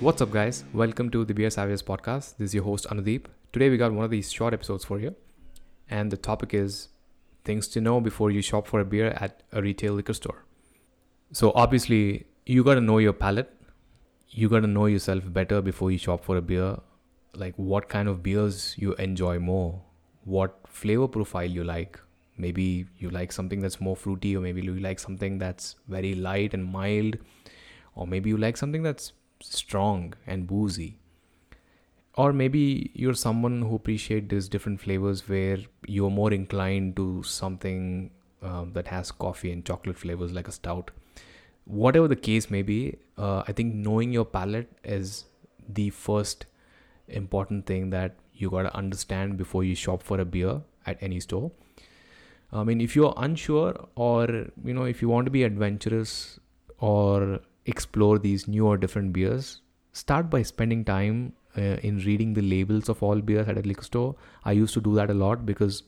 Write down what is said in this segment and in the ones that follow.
What's up, guys? Welcome to the Beer Savages podcast. This is your host, Anudeep. Today, we got one of these short episodes for you. And the topic is things to know before you shop for a beer at a retail liquor store. So, obviously, you got to know your palate. You got to know yourself better before you shop for a beer. Like, what kind of beers you enjoy more, what flavor profile you like. Maybe you like something that's more fruity, or maybe you like something that's very light and mild, or maybe you like something that's strong and boozy. Or maybe you're someone who appreciate these different flavors where you're more inclined to something um, that has coffee and chocolate flavors like a stout. Whatever the case may be uh, i think knowing your palate is the first important thing that you got to understand before you shop for a beer at any store. I mean if you're unsure or you know if you want to be adventurous or explore these new or different beers, start by spending time uh, in reading the labels of all beers at a liquor store. I used to do that a lot because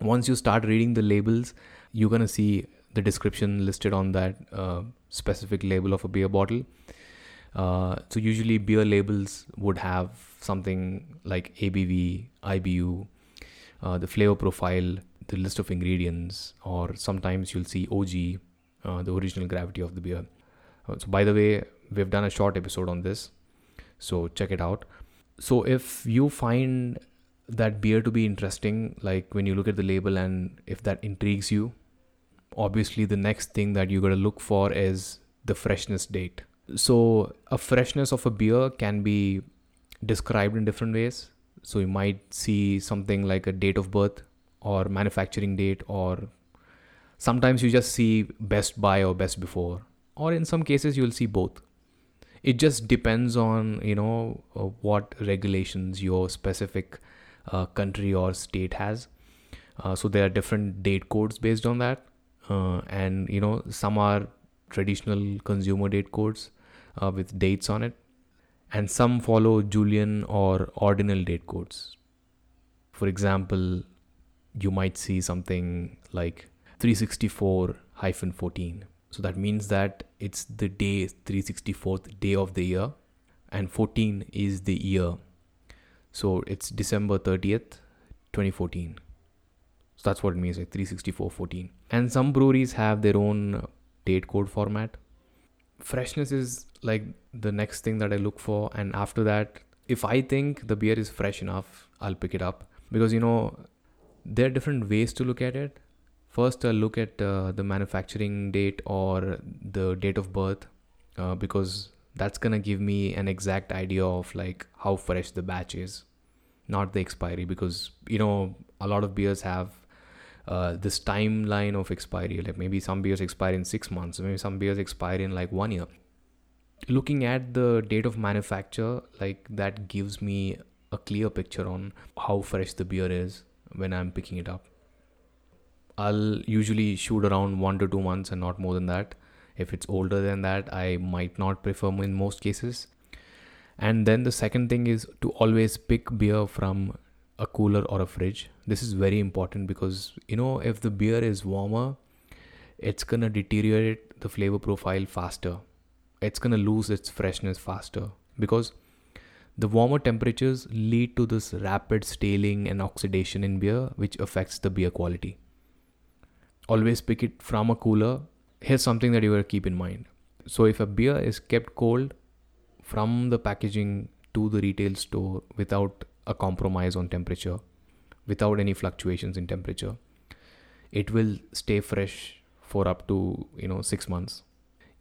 once you start reading the labels, you're gonna see the description listed on that uh, specific label of a beer bottle. Uh, so usually beer labels would have something like ABV, IBU, uh, the flavor profile, the list of ingredients, or sometimes you'll see OG, uh, the original gravity of the beer. Uh, so, by the way, we've done a short episode on this, so check it out. So, if you find that beer to be interesting, like when you look at the label and if that intrigues you, obviously the next thing that you got to look for is the freshness date. So, a freshness of a beer can be described in different ways. So, you might see something like a date of birth or manufacturing date, or sometimes you just see best by or best before or in some cases you'll see both. It just depends on you know uh, what regulations your specific uh, country or state has. Uh, so there are different date codes based on that. Uh, and you know some are traditional consumer date codes uh, with dates on it. And some follow julian or ordinal date codes. For example you might see something like 364 14 so that means that it's the day 364th day of the year and 14 is the year. So it's December 30th, 2014. So that's what it means like 36414. And some breweries have their own date code format. Freshness is like the next thing that I look for and after that if I think the beer is fresh enough, I'll pick it up because you know there are different ways to look at it first I'll look at uh, the manufacturing date or the date of birth uh, because that's gonna give me an exact idea of like how fresh the batch is not the expiry because you know a lot of beers have uh, this timeline of expiry. Like maybe some beers expire in six months maybe some beers expire in like one year. Looking at the date of manufacture like that gives me a clear picture on how fresh the beer is when i'm picking it up I'll usually shoot around one to two months and not more than that. If it's older than that, I might not prefer in most cases. And then the second thing is to always pick beer from a cooler or a fridge. This is very important because you know if the beer is warmer, it's gonna deteriorate the flavor profile faster. It's gonna lose its freshness faster because the warmer temperatures lead to this rapid staling and oxidation in beer, which affects the beer quality always pick it from a cooler. Here's something that you gotta keep in mind. So if a beer is kept cold from the packaging to the retail store without a compromise on temperature, without any fluctuations in temperature, it will stay fresh for up to you know six months.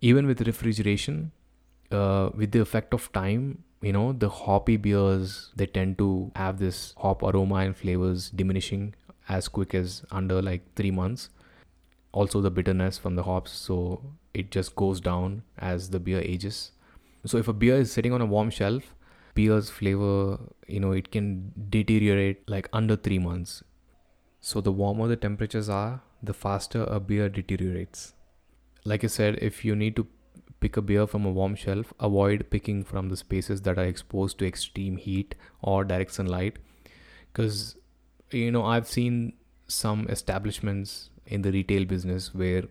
Even with refrigeration, uh, with the effect of time, you know the hoppy beers they tend to have this hop aroma and flavors diminishing as quick as under like three months also the bitterness from the hops so it just goes down as the beer ages. So if a beer is sitting on a warm shelf beer's flavor you know it can deteriorate like under 3 months. So the warmer the temperatures are the faster a beer deteriorates. Like i said if you need to pick a beer from a warm shelf avoid picking from the spaces that are exposed to extreme heat or direct sunlight. Because you know i've seen some establishments in the retail business where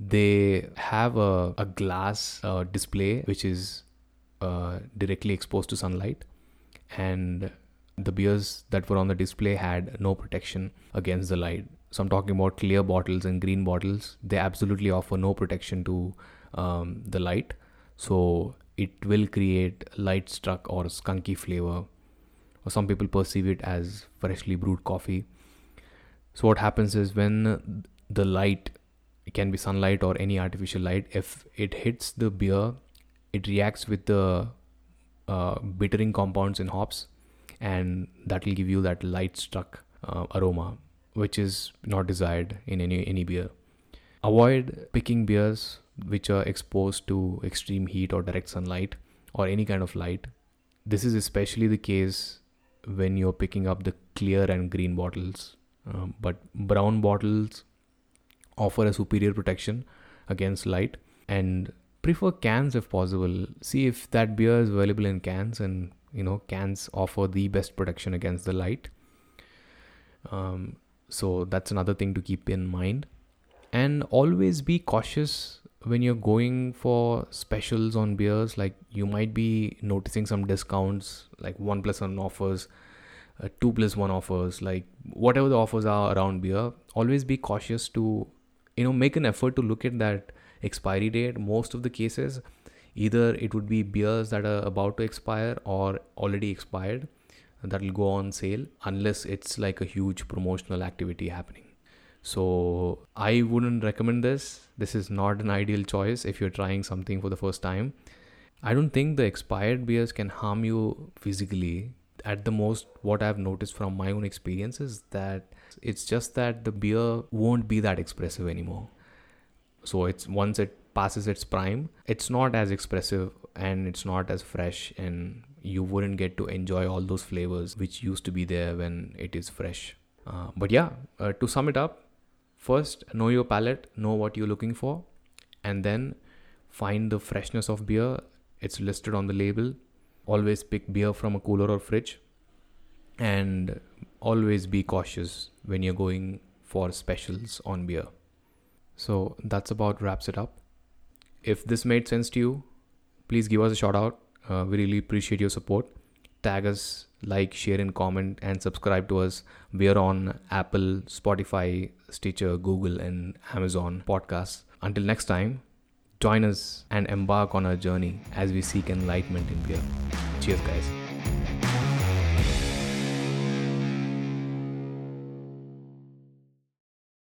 they have a, a glass uh, display which is uh, directly exposed to sunlight, and the beers that were on the display had no protection against the light. So I'm talking about clear bottles and green bottles. They absolutely offer no protection to um, the light, so it will create light struck or skunky flavor. Or some people perceive it as freshly brewed coffee. So what happens is when the light it can be sunlight or any artificial light if it hits the beer it reacts with the uh, bittering compounds in hops and that will give you that light struck uh, aroma which is not desired in any any beer. Avoid picking beers which are exposed to extreme heat or direct sunlight or any kind of light. This is especially the case when you're picking up the clear and green bottles um, but brown bottles offer a superior protection against light and prefer cans if possible. See if that beer is available in cans and you know cans offer the best protection against the light. Um, so that's another thing to keep in mind. And always be cautious when you're going for specials on beers. Like you might be noticing some discounts like one plus one offers uh, two plus one offers like whatever the offers are around beer always be cautious to you know make an effort to look at that expiry date. Most of the cases either it would be beers that are about to expire or already expired that will go on sale unless it's like a huge promotional activity happening. So i wouldn't recommend this. This is not an ideal choice if you're trying something for the first time. I don't think the expired beers can harm you physically at the most what i've noticed from my own experience is that it's just that the beer won't be that expressive anymore. So it's once it passes its prime it's not as expressive and it's not as fresh and you wouldn't get to enjoy all those flavors which used to be there when it is fresh. Uh, but yeah uh, to sum it up first know your palate know what you're looking for and then find the freshness of beer. It's listed on the label always pick beer from a cooler or fridge and always be cautious when you're going for specials on beer so that's about wraps it up if this made sense to you, please give us a shout out. Uh, we really appreciate your support. Tag us, like, share, and comment, and subscribe to us. We are on Apple, Spotify, Stitcher, Google, and Amazon podcasts. Until next time, join us and embark on our journey as we seek enlightenment in beer. Cheers, guys.